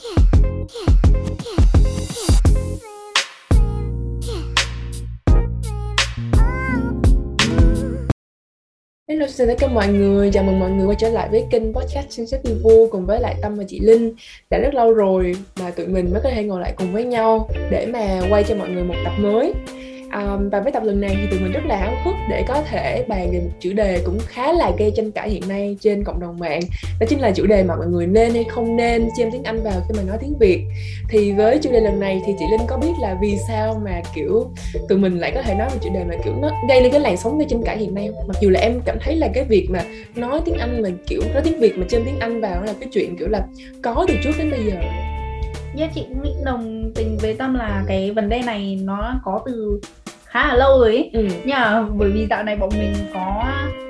Hello, xin tất cả mọi người, chào mừng mọi người quay trở lại với kênh podcast sinh sách Xếp vui cùng với lại Tâm và chị Linh. Đã rất lâu rồi mà tụi mình mới có thể ngồi lại cùng với nhau để mà quay cho mọi người một tập mới. Um, và với tập lần này thì tụi mình rất là háo hức để có thể bàn về một chủ đề cũng khá là gây tranh cãi hiện nay trên cộng đồng mạng. Đó chính là chủ đề mà mọi người nên hay không nên xem tiếng Anh vào khi mà nói tiếng Việt. Thì với chủ đề lần này thì chị Linh có biết là vì sao mà kiểu tụi mình lại có thể nói về chủ đề mà kiểu nó gây lên cái làn sóng gây tranh cãi hiện nay không? mặc dù là em cảm thấy là cái việc mà nói tiếng Anh mà kiểu nói tiếng Việt mà trên tiếng Anh vào là cái chuyện kiểu là có từ trước đến bây giờ. Yeah, chị nghĩ đồng tình với Tâm là cái vấn đề này nó có từ khá là lâu rồi ấy. Ừ. Nhưng mà bởi vì dạo này bọn mình có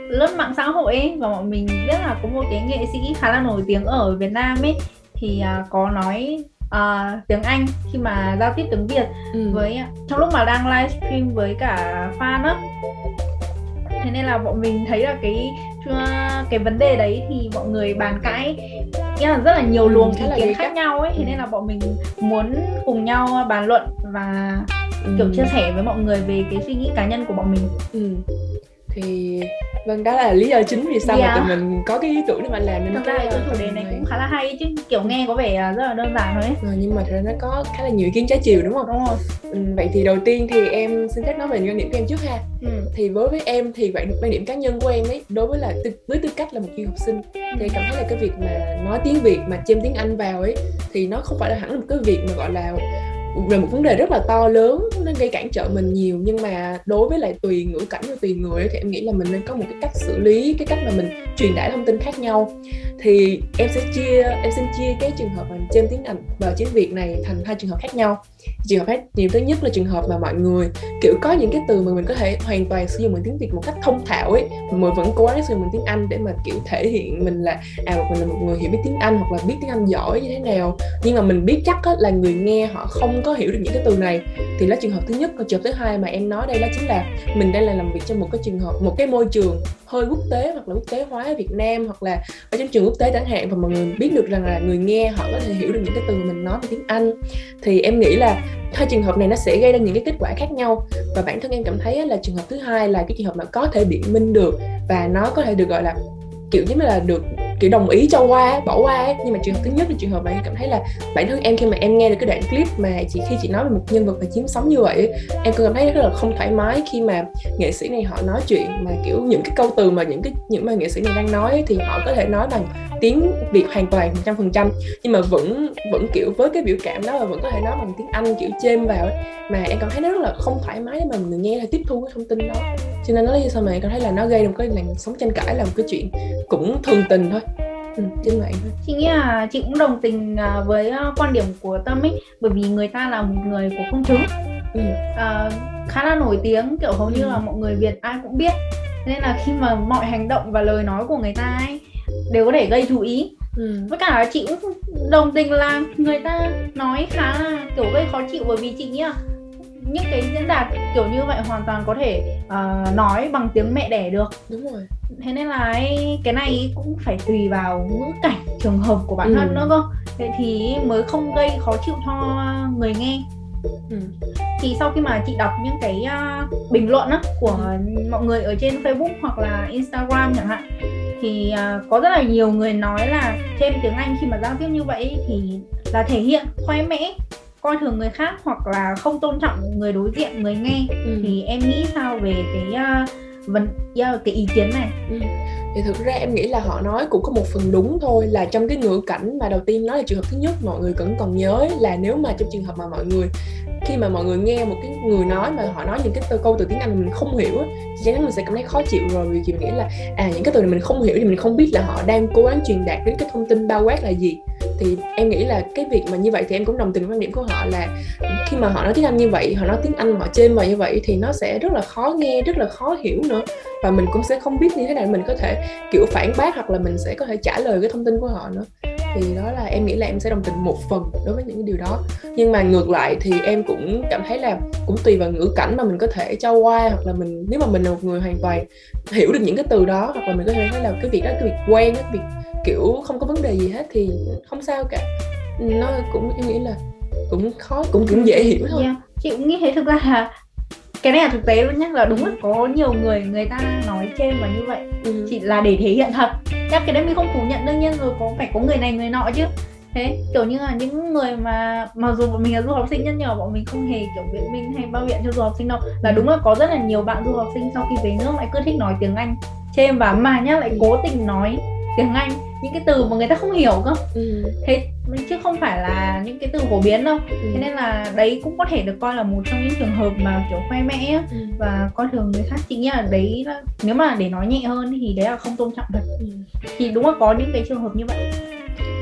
lướt mạng xã hội ấy và bọn mình biết là có một cái nghệ sĩ khá là nổi tiếng ở Việt Nam ấy thì uh, có nói uh, tiếng Anh khi mà giao tiếp tiếng Việt ừ. với trong lúc mà đang livestream với cả fan á thế nên là bọn mình thấy là cái cái vấn đề đấy thì mọi người bàn cãi nghĩa là rất là nhiều ừ, luồng ý kiến khác nhau ấy thế nên là bọn mình muốn cùng nhau bàn luận và ừ. kiểu chia sẻ với mọi người về cái suy nghĩ cá nhân của bọn mình ừ. thì vâng đó là lý do chính vì sao yeah. mà tụi mình có cái ý tưởng để mà làm nên thực ra cái chủ đề này cũng khá là hay chứ kiểu nghe có vẻ rất là đơn giản thôi ấy. Ừ, nhưng mà thật ra nó có khá là nhiều ý kiến trái chiều đúng không đúng rồi ừ, vậy thì đầu tiên thì em xin phép nói về quan điểm của em trước ha ừ. thì với với em thì vậy quan điểm cá nhân của em ấy đối với là với tư cách là một du học sinh thì cảm thấy là cái việc mà nói tiếng việt mà chêm tiếng anh vào ấy thì nó không phải là hẳn là một cái việc mà gọi là về một vấn đề rất là to lớn, nó gây cản trở mình nhiều, nhưng mà đối với lại tùy ngữ cảnh và tùy người thì em nghĩ là mình nên có một cái cách xử lý, cái cách mà mình truyền tải thông tin khác nhau. Thì em sẽ chia, em xin chia cái trường hợp mà trên tiếng Anh và tiếng Việt này thành hai trường hợp khác nhau. Trường hợp khác, nhiều thứ nhất là trường hợp mà mọi người, kiểu, có những cái từ mà mình có thể hoàn toàn sử dụng bằng tiếng Việt một cách thông thạo ấy, mà vẫn cố gắng sử dụng bằng tiếng Anh để mà, kiểu, thể hiện mình là à một mình là một người hiểu biết tiếng Anh hoặc là biết tiếng Anh giỏi như thế nào. Nhưng mà mình biết chắc là người nghe họ không có hiểu được những cái từ này thì là trường hợp thứ nhất còn trường hợp thứ hai mà em nói đây đó chính là mình đang là làm việc trong một cái trường hợp, một cái môi trường hơi quốc tế hoặc là quốc tế hóa ở Việt Nam hoặc là ở trong trường quốc tế chẳng hạn và mọi người biết được rằng là người nghe họ có thể hiểu được những cái từ mà mình nói bằng tiếng Anh. Thì em nghĩ là hai trường hợp này nó sẽ gây ra những cái kết quả khác nhau và bản thân em cảm thấy là trường hợp thứ hai là cái trường hợp mà có thể biện minh được và nó có thể được gọi là, kiểu, giống như là được kiểu đồng ý cho qua, bỏ qua nhưng mà trường hợp thứ nhất là trường hợp bạn cảm thấy là bản thân em khi mà em nghe được cái đoạn clip mà chị, khi chị nói về một nhân vật mà chiếm sống như vậy em cũng cảm thấy rất là không thoải mái khi mà nghệ sĩ này họ nói chuyện mà, kiểu, những cái câu từ mà những cái, những mà nghệ sĩ này đang nói thì họ có thể nói bằng tiếng Việt hoàn toàn trăm phần trăm nhưng mà vẫn vẫn, kiểu, với cái biểu cảm đó và vẫn có thể nói bằng tiếng Anh kiểu chêm vào ấy. mà em cảm thấy nó rất là không thoải mái để mà người nghe hay tiếp thu cái thông tin đó cho nên nó lý do sao mà cảm thấy là nó gây được cái làn sóng tranh cãi là một cái chuyện cũng thường tình thôi ừ, trên mạng thôi chị nghĩ là chị cũng đồng tình à, với à, quan điểm của tâm ấy bởi vì người ta là một người của công chúng ừ. à, khá là nổi tiếng kiểu hầu như ừ. là mọi người việt ai cũng biết nên là khi mà mọi hành động và lời nói của người ta ấy đều có thể gây chú ý ừ. với cả là chị cũng đồng tình là người ta nói khá là kiểu gây khó chịu bởi vì chị nghĩ là những cái diễn đạt kiểu như vậy hoàn toàn có thể uh, nói bằng tiếng mẹ đẻ được đúng rồi thế nên là cái này cũng phải tùy vào ngữ cảnh trường hợp của bản ừ. thân nữa cơ thế thì mới không gây khó chịu cho người nghe Ừ. thì sau khi mà chị đọc những cái uh, bình luận á, của ừ. mọi người ở trên Facebook hoặc là Instagram chẳng hạn thì uh, có rất là nhiều người nói là thêm tiếng Anh khi mà giao tiếp như vậy thì là thể hiện khoe mẽ coi thường người khác hoặc là không tôn trọng người đối diện người nghe ừ. thì em nghĩ sao về cái uh, vấn yeah, cái ý kiến này ừ. thì thực ra em nghĩ là họ nói cũng có một phần đúng thôi là trong cái ngữ cảnh mà đầu tiên nói là trường hợp thứ nhất mọi người vẫn còn nhớ là nếu mà trong trường hợp mà mọi người khi mà mọi người nghe một cái người nói mà họ nói những cái từ câu từ tiếng Anh mà mình không hiểu thì chắc chắn mình sẽ cảm thấy khó chịu rồi vì mình nghĩ là à những cái từ này mình không hiểu thì mình không biết là họ đang cố gắng truyền đạt đến cái thông tin bao quát là gì thì em nghĩ là cái việc mà như vậy thì em cũng đồng tình với quan điểm của họ là khi mà họ nói tiếng Anh như vậy, họ nói tiếng Anh, họ chêm vào như vậy thì nó sẽ rất là khó nghe, rất là khó hiểu nữa. Và mình cũng sẽ không biết như thế nào mình có thể, kiểu, phản bác hoặc là mình sẽ có thể trả lời cái thông tin của họ nữa. Thì đó là em nghĩ là em sẽ đồng tình một phần đối với những cái điều đó. Nhưng mà ngược lại thì em cũng cảm thấy là cũng tùy vào ngữ cảnh mà mình có thể cho qua hoặc là mình, nếu mà mình là một người hoàn toàn hiểu được những cái từ đó hoặc là mình có thể thấy là cái việc đó, cái việc quen, cái việc kiểu không có vấn đề gì hết thì không sao cả. Nó cũng em nghĩ là cũng khó cũng cũng dễ hiểu thôi. Yeah. chị cũng nghĩ thế. Thực ra là cái này là thực tế luôn nhé là đúng là có nhiều người người ta nói trên và như vậy. Ừ. chỉ là để thể hiện thật. Chắc cái đấy mình không phủ nhận đương nhiên rồi có phải có người này người nọ chứ. Thế kiểu như là những người mà mặc dù bọn mình là du học sinh nhất nhờ bọn mình không hề kiểu biện minh hay bao biện cho du học sinh đâu. Là đúng là có rất là nhiều bạn du học sinh sau khi về nước lại cứ thích nói tiếng anh trên và mà nhá lại cố tình nói tiếng anh những cái từ mà người ta không hiểu cơ ừ. thế chứ không phải là những cái từ phổ biến đâu ừ. thế nên là đấy cũng có thể được coi là một trong những trường hợp mà kiểu khoe mẽ ừ. và coi thường người khác chị nghĩ là đấy là, nếu mà để nói nhẹ hơn thì đấy là không tôn trọng thật ừ. thì đúng là có những cái trường hợp như vậy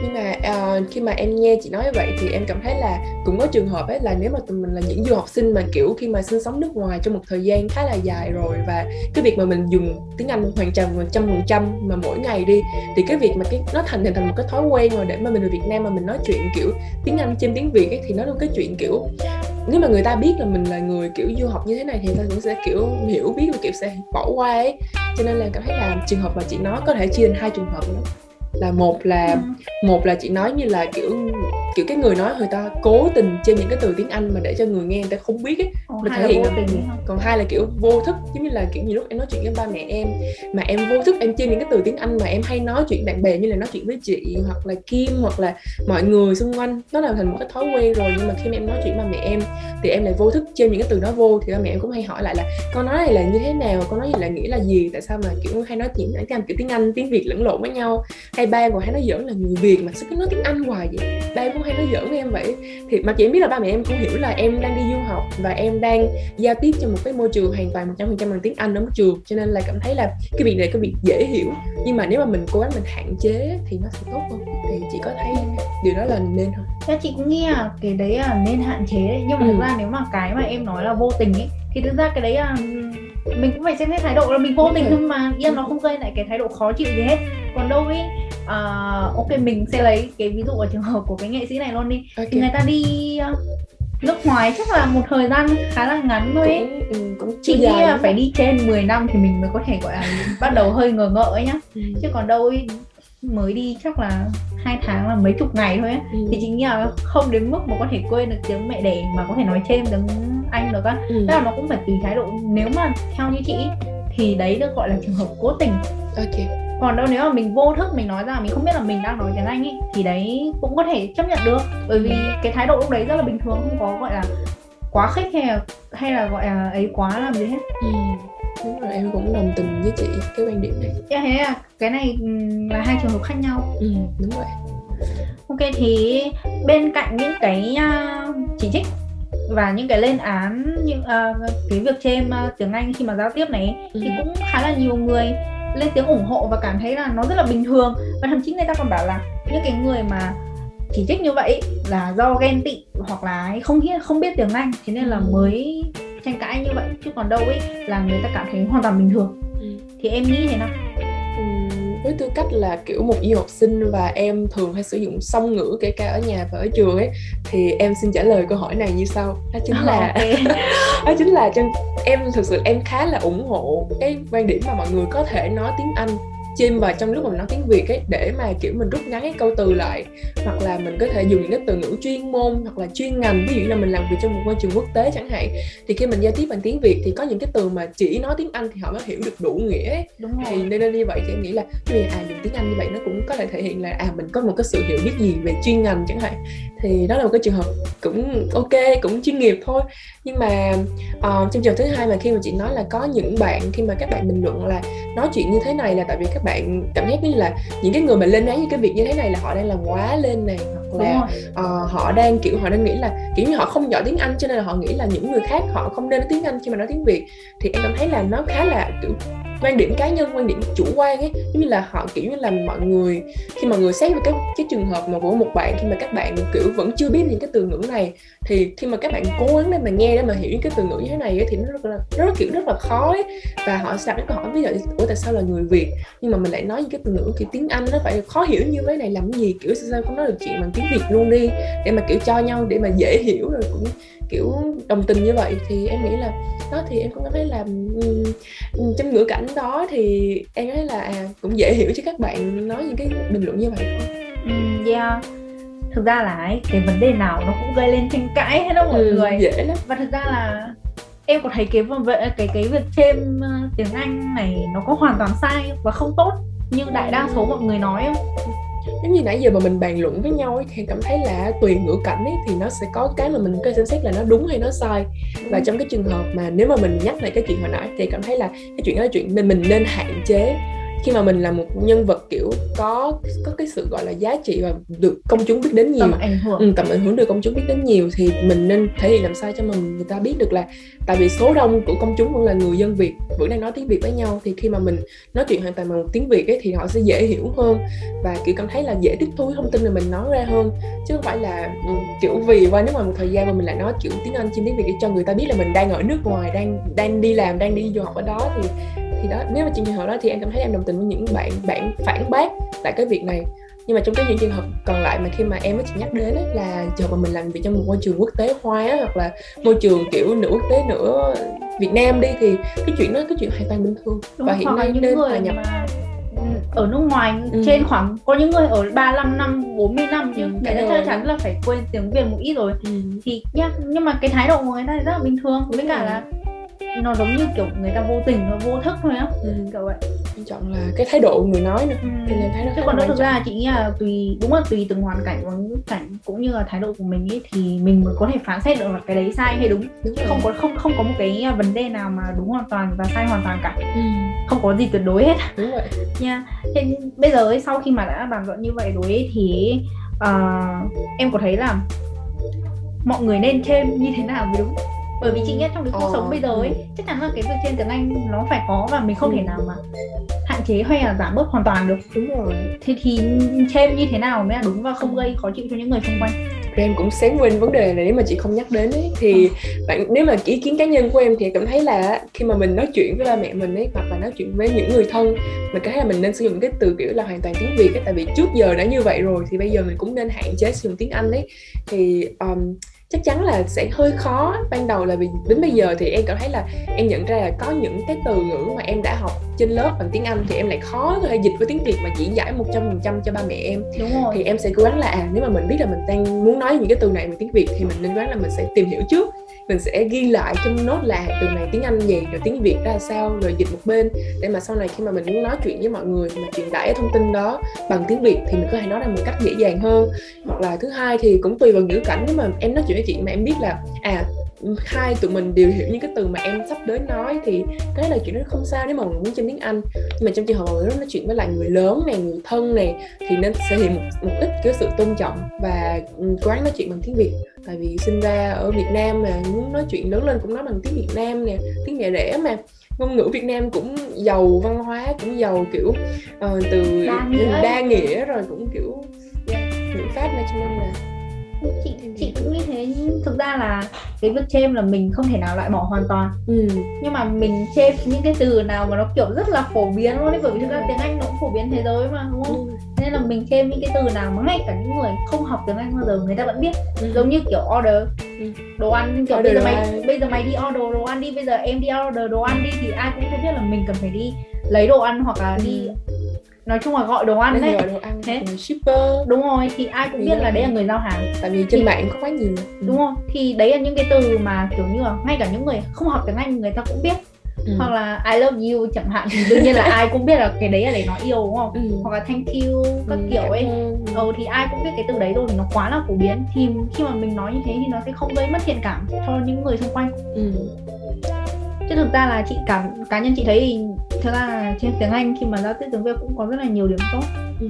nhưng mà uh, khi mà em nghe chị nói như vậy thì em cảm thấy là cũng có trường hợp ấy là nếu mà tụi mình là những du học sinh mà kiểu khi mà sinh sống nước ngoài trong một thời gian khá là dài rồi và cái việc mà mình dùng tiếng Anh hoàn toàn một trăm phần trăm mà mỗi ngày đi thì cái việc mà cái nó thành hình thành một cái thói quen rồi để mà mình ở Việt Nam mà mình nói chuyện kiểu tiếng Anh trên tiếng Việt ấy, thì nó luôn cái chuyện kiểu nếu mà người ta biết là mình là người kiểu du học như thế này thì người ta cũng sẽ kiểu hiểu biết và kiểu sẽ bỏ qua ấy. Cho nên là cảm thấy là trường hợp mà chị nói có thể chia thành hai trường hợp nữa là một là ừ. một là chị nói như là kiểu kiểu cái người nói người ta cố tình trên những cái từ tiếng Anh mà để cho người nghe người ta không biết ấy. Mình thể hiện là còn hai là kiểu vô thức giống như là kiểu nhiều lúc em nói chuyện với ba mẹ em mà em vô thức em trên những cái từ tiếng Anh mà em hay nói chuyện bạn bè như là nói chuyện với chị hoặc là Kim hoặc là mọi người xung quanh nó là thành một cái thói quen rồi. Nhưng mà khi mà em nói chuyện với ba mẹ em thì em lại vô thức trên những cái từ đó vô thì ba mẹ em cũng hay hỏi lại là con nói này là như thế nào? Con nói gì là nghĩa là gì? Tại sao mà kiểu hay nói chuyện tiếng Anh kiểu tiếng Anh tiếng Việt lẫn lộn với nhau hay ba còn hay nói giỡn là người Việt mà sao cứ nói tiếng Anh hoài vậy? Ba cũng hay nói giỡn với em vậy? Thì mà chị em biết là ba mẹ em cũng hiểu là em đang đi du học và em đang giao tiếp trong một cái môi trường hoàn toàn một trăm phần trăm bằng tiếng Anh ở trường cho nên là cảm thấy là cái việc này cái việc dễ hiểu. Nhưng mà nếu mà mình cố gắng mình hạn chế thì nó sẽ tốt hơn. Thì chị có thấy điều đó là nên không? Dạ chị cũng nghĩ là cái đấy là nên hạn chế đấy. Nhưng mà ừ. thực ra nếu mà cái mà em nói là vô tình ấy thì thực ra cái đấy là mình cũng phải xem xét thái độ là mình vô tình thôi mà. Yên nó không gây lại cái thái độ khó chịu gì hết còn đâu ấy uh, ok mình sẽ lấy cái ví dụ ở trường hợp của cái nghệ sĩ này luôn đi okay. thì người ta đi uh, nước ngoài chắc là một thời gian khá là ngắn thôi ấy. Cũng, ừ, cũng chị nghĩ là phải đi trên 10 năm thì mình mới có thể gọi là bắt đầu hơi ngờ ngợ ấy nhá ừ. chứ còn đâu ấy mới đi chắc là hai tháng là mấy chục ngày thôi ấy. Ừ. thì chị nghĩ là không đến mức mà có thể quên được tiếng mẹ đẻ mà có thể nói thêm tiếng anh được á ừ. tức là nó cũng phải tùy thái độ nếu mà theo như chị thì đấy được gọi là trường hợp cố tình ok còn đâu nếu mà mình vô thức mình nói ra mình không biết là mình đang nói tiếng anh ấy thì đấy cũng có thể chấp nhận được. Bởi vì cái thái độ lúc đấy rất là bình thường không có gọi là quá khích hay là hay là gọi là ấy quá làm gì hết. Ừ. đúng rồi em cũng đồng tình với chị cái quan điểm này. Dạ thế à? Cái này ừ, là hai trường hợp khác nhau. Ừ đúng rồi. Ok thì bên cạnh những cái uh, chỉ trích và những cái lên án những uh, cái việc chêm uh, tiếng Anh khi mà giao tiếp này ừ. thì cũng khá là nhiều người lên tiếng ủng hộ và cảm thấy là nó rất là bình thường. Và thậm chí người ta còn bảo là những cái người mà chỉ trích như vậy là do ghen tị hoặc là không biết không biết tiếng Anh. Thế nên là ừ. mới tranh cãi như vậy. Chứ còn đâu ấy là người ta cảm thấy hoàn toàn bình thường. Ừ. thì em nghĩ thế nào với tư cách là kiểu một du học sinh và em thường hay sử dụng song ngữ kể cả ở nhà và ở trường ấy thì em xin trả lời câu hỏi này như sau. Đó chính là đó chính là trong em thực sự em khá là ủng hộ cái quan điểm mà mọi người có thể nói tiếng Anh chim vào trong lúc mà mình nói tiếng Việt ấy để mà kiểu mình rút ngắn cái câu từ lại hoặc là mình có thể dùng những cái từ ngữ chuyên môn hoặc là chuyên ngành ví dụ là mình làm việc trong một môi trường quốc tế chẳng hạn thì khi mình giao tiếp bằng tiếng Việt thì có những cái từ mà chỉ nói tiếng Anh thì họ mới hiểu được đủ nghĩa ấy. Đúng rồi. thì nên, nên như vậy thì em nghĩ là vì à dùng tiếng Anh như vậy nó cũng có thể thể hiện là à mình có một cái sự hiểu biết gì về chuyên ngành chẳng hạn thì đó là một cái trường hợp cũng ok cũng chuyên nghiệp thôi nhưng mà uh, trong trường thứ hai mà khi mà chị nói là có những bạn khi mà các bạn bình luận là nói chuyện như thế này là tại vì các bạn cảm giác như là những cái người mà lên án những cái việc như thế này là họ đang làm quá lên này hoặc là uh, họ đang kiểu họ đang nghĩ là kiểu như họ không giỏi tiếng Anh cho nên là họ nghĩ là những người khác họ không nên nói tiếng Anh khi mà nói tiếng Việt. Thì em cảm thấy là nó khá là kiểu quan điểm cá nhân quan điểm chủ quan ấy. Giống như là họ kiểu như là mọi người khi mà người xét về cái cái trường hợp mà của một bạn khi mà các bạn kiểu vẫn chưa biết những cái từ ngữ này thì khi mà các bạn cố gắng để mà nghe để mà hiểu những cái từ ngữ như thế này ấy, thì nó rất là rất kiểu rất là khó ấy. Và họ sẽ đặt cái câu hỏi ví dụ ủa tại sao là người việt? Nhưng mà mình lại nói những cái từ ngữ kiểu tiếng anh nó phải khó hiểu như thế này làm gì kiểu sao không nói được chuyện bằng tiếng việt luôn đi để mà kiểu cho nhau để mà dễ hiểu rồi cũng kiểu đồng tình như vậy thì em nghĩ là đó thì em cũng cảm thấy là um, trong ngữ cảnh đó thì em thấy là à, cũng dễ hiểu cho các bạn nói những cái bình luận như vậy um, yeah. Thực ra là ấy, cái vấn đề nào nó cũng gây lên tranh cãi hết đó mọi ừ, người. dễ lắm. Và thực ra là em có thấy cái cái cái, cái việc thêm uh, tiếng Anh này nó có hoàn toàn sai và không tốt như đại đa số mọi người nói không giống như nãy giờ mà mình bàn luận với nhau ấy, thì cảm thấy là tùy ngữ cảnh ấy, thì nó sẽ có cái mà mình có xem xét là nó đúng hay nó sai. Và trong cái trường hợp mà nếu mà mình nhắc lại cái chuyện hồi nãy thì cảm thấy là cái chuyện đó là chuyện nên mình nên hạn chế khi mà mình là một nhân vật kiểu có có cái sự gọi là giá trị và được công chúng biết đến nhiều. Tầm ảnh hưởng. Ừ, tầm ảnh hưởng được công chúng biết đến nhiều thì mình nên thể hiện làm sao cho mình người ta biết được là tại vì số đông của công chúng vẫn là người dân việt vẫn đang nói tiếng việt với nhau. Thì khi mà mình nói chuyện hoàn toàn bằng tiếng việt ấy thì họ sẽ dễ hiểu hơn và kiểu cảm thấy là dễ tiếp thu thông tin mà mình nói ra hơn. Chứ không phải là ừ, kiểu vì qua nước ngoài một thời gian mà mình lại nói kiểu tiếng anh trên tiếng việt để cho người ta biết là mình đang ở nước ngoài đang đang đi làm đang đi du học ở đó thì thì đó nếu mà trường hợp đó thì em cảm thấy em đồng tình với những bạn bạn phản bác tại cái việc này nhưng mà trong cái những trường hợp còn lại mà khi mà em mới chỉ nhắc đến ấy, là trường hợp mà mình làm việc trong một môi trường quốc tế hóa hoặc là môi trường kiểu nửa quốc tế nửa Việt Nam đi thì cái chuyện đó cái chuyện hoàn toàn bình thường Đúng và hiện nay nên hòa nhập mà ở nước ngoài ừ. trên khoảng có những người ở 35 năm 40 năm nhưng ừ, người ta chắc chắn là phải quên tiếng Việt một ít rồi ừ. thì nhá nhưng mà cái thái độ của người ta rất là bình thường với cả là nó giống như kiểu người ta vô tình nó vô thức thôi á. Ừ. kiểu vậy. Quan trọng là cái thái độ người nói nữa. Ừ. thì nên thấy nó chứ còn đâu thực ra là chị nghĩ là tùy đúng là tùy từng hoàn cảnh và ngữ cảnh cũng như là thái độ của mình ấy thì mình mới có thể phán xét được là cái đấy sai hay đúng, đúng không có không không có một cái vấn đề nào mà đúng hoàn toàn và sai hoàn toàn cả. Ừ. không có gì tuyệt đối hết. Đúng vậy. Nha. Thế bây giờ ấy, sau khi mà đã bàn luận như vậy rồi ấy, thì uh, em có thấy là mọi người nên thêm như thế nào mới đúng bởi vì chị nghĩ trong cái cuộc ờ. sống bây giờ ấy chắc chắn là cái việc trên tiếng anh nó phải có và mình không ừ. thể nào mà hạn chế hay là giảm bớt hoàn toàn được. Đúng rồi. Thế thì thêm như thế nào mới là đúng và không gây khó chịu cho những người xung quanh? Em cũng sáng quên vấn đề này nếu mà chị không nhắc đến ấy. Thì bạn nếu mà ý kiến cá nhân của em thì cảm thấy là khi mà mình nói chuyện với ba mẹ mình ấy hoặc là nói chuyện với những người thân mình cảm thấy là mình nên sử dụng cái từ kiểu là hoàn toàn tiếng việt ấy. Tại vì trước giờ đã như vậy rồi thì bây giờ mình cũng nên hạn chế sử dụng tiếng anh ấy. Thì um, chắc chắn là sẽ hơi khó. Ban đầu là vì đến bây giờ thì em cảm thấy là em nhận ra là có những cái từ ngữ mà em đã học trên lớp bằng tiếng Anh thì em lại khó có thể dịch với tiếng Việt mà diễn giải một trăm phần trăm cho ba mẹ em. Đúng rồi. thì em sẽ cố gắng là à nếu mà mình biết là mình đang muốn nói những cái từ này bằng tiếng Việt thì mình nên cố gắng là mình sẽ tìm hiểu trước mình sẽ ghi lại trong nốt là từ này tiếng Anh gì rồi tiếng Việt ra sao, rồi dịch một bên. Để mà sau này khi mà mình muốn nói chuyện với mọi người, mà truyền tải thông tin đó bằng tiếng Việt thì mình có thể nói ra một cách dễ dàng hơn. Hoặc là thứ hai thì cũng tùy vào ngữ cảnh, nếu mà em nói chuyện với chị mà em biết là à hai tụi mình đều hiểu những cái từ mà em sắp đến nói thì cái là chuyện đó không sao nếu mà mình muốn trên tiếng Anh. Nhưng mà trong trường hợp mà nói chuyện với lại người lớn này người thân này thì nên thể hiện một, một ít cái sự tôn trọng và ừ, cố gắng nói chuyện bằng tiếng Việt. Tại vì sinh ra ở Việt Nam mà muốn nói chuyện lớn lên cũng nói bằng tiếng Việt Nam nè tiếng mẹ đẻ mà. Ngôn ngữ Việt Nam cũng giàu văn hóa cũng giàu kiểu uh, từ đa nghĩa. đa nghĩa rồi cũng kiểu yeah, ngữ pháp này cho nên là chị chị cũng nghĩ thế thực ra là cái việc chêm là mình không thể nào loại bỏ hoàn toàn ừ. nhưng mà mình chêm những cái từ nào mà nó kiểu rất là phổ biến luôn đấy bởi vì thực ra tiếng anh nó cũng phổ biến thế giới mà đúng không ừ. nên là mình chêm những cái từ nào mà ngay cả những người không học tiếng anh bao giờ người ta vẫn biết ừ. giống như kiểu order ừ. đồ ăn kiểu order bây giờ mày ăn. bây giờ mày đi order đồ ăn đi bây giờ em đi order đồ ăn đi thì ai cũng sẽ biết là mình cần phải đi lấy đồ ăn hoặc là đi ừ nói chung là gọi đồ ăn đấy. đồ ăn thế. shipper. Đúng rồi thì ai cũng biết là đấy là người giao hàng. Tại vì trên thì, mạng có quá nhiều. Ừ. đúng không thì đấy là những cái từ mà kiểu như là ngay cả những người không học tiếng anh người ta cũng biết. Ừ. hoặc là I love you chẳng hạn thì đương nhiên là ai cũng biết là cái đấy là để nói yêu đúng không? Ừ. hoặc là thank you các ừ, kiểu ấy. ừ, thì ai cũng biết cái từ đấy rồi thì nó quá là phổ biến. Thì khi mà mình nói như thế thì nó sẽ không gây mất thiện cảm cho những người xung quanh. Ừ. chứ thực ra là chị cảm cá nhân chị thấy thì ra là trên tiếng Anh khi mà giao tiếp tiếng Việt cũng có rất là nhiều điểm tốt ừ.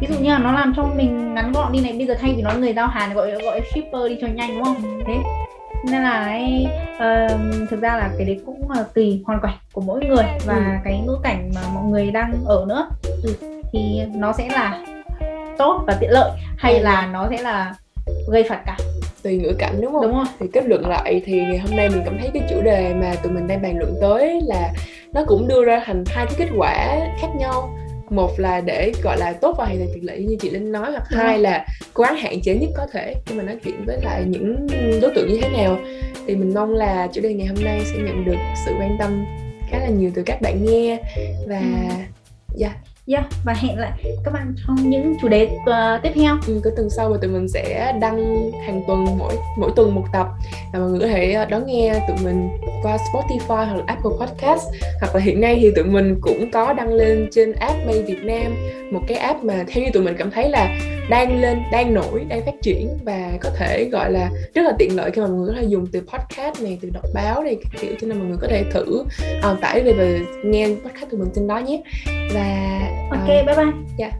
ví dụ như là nó làm cho mình ngắn gọn đi này bây giờ thay vì nói người giao hàng gọi gọi shipper đi cho nhanh đúng không thế nên là ấy, uh, thực ra là cái đấy cũng uh, tùy hoàn cảnh của mỗi người và ừ. cái ngữ cảnh mà mọi người đang ở nữa ừ. thì nó sẽ là tốt và tiện lợi hay ừ. là nó sẽ là gây phản cảm tùy ngữ cảnh đúng không? Đúng rồi. Thì kết luận lại thì ngày hôm nay mình cảm thấy cái chủ đề mà tụi mình đang bàn luận tới là nó cũng đưa ra thành hai cái kết quả khác nhau một là để gọi là tốt và hoàn thành tiện lợi như chị linh nói hoặc ừ. hai là cố gắng hạn chế nhất có thể khi mà nói chuyện với lại những đối tượng như thế nào thì mình mong là chủ đề ngày hôm nay sẽ nhận được sự quan tâm khá là nhiều từ các bạn nghe và ừ. yeah yeah, và hẹn lại các bạn trong những chủ đề uh, tiếp theo. Ừ, cái tuần sau và tụi mình sẽ đăng hàng tuần mỗi mỗi tuần một tập. Và mọi người có thể ờ, đón nghe tụi mình qua Spotify hoặc là Apple Podcast. Hoặc là hiện nay thì tụi mình cũng có đăng lên trên app May Việt Nam. Một cái app mà theo như tụi mình cảm thấy là đang lên đang nổi đang phát triển và có thể gọi là rất là tiện lợi khi mà mọi người có thể dùng từ podcast này từ đọc báo này các kiểu cho nên mọi người có thể thử uh, tải về và nghe podcast tụi mình trên đó nhé. Và ok uh, bye bye. dạ.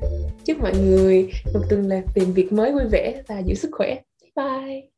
Chúc mọi người một tuần làm tìm việc mới vui vẻ và giữ sức khỏe. Bye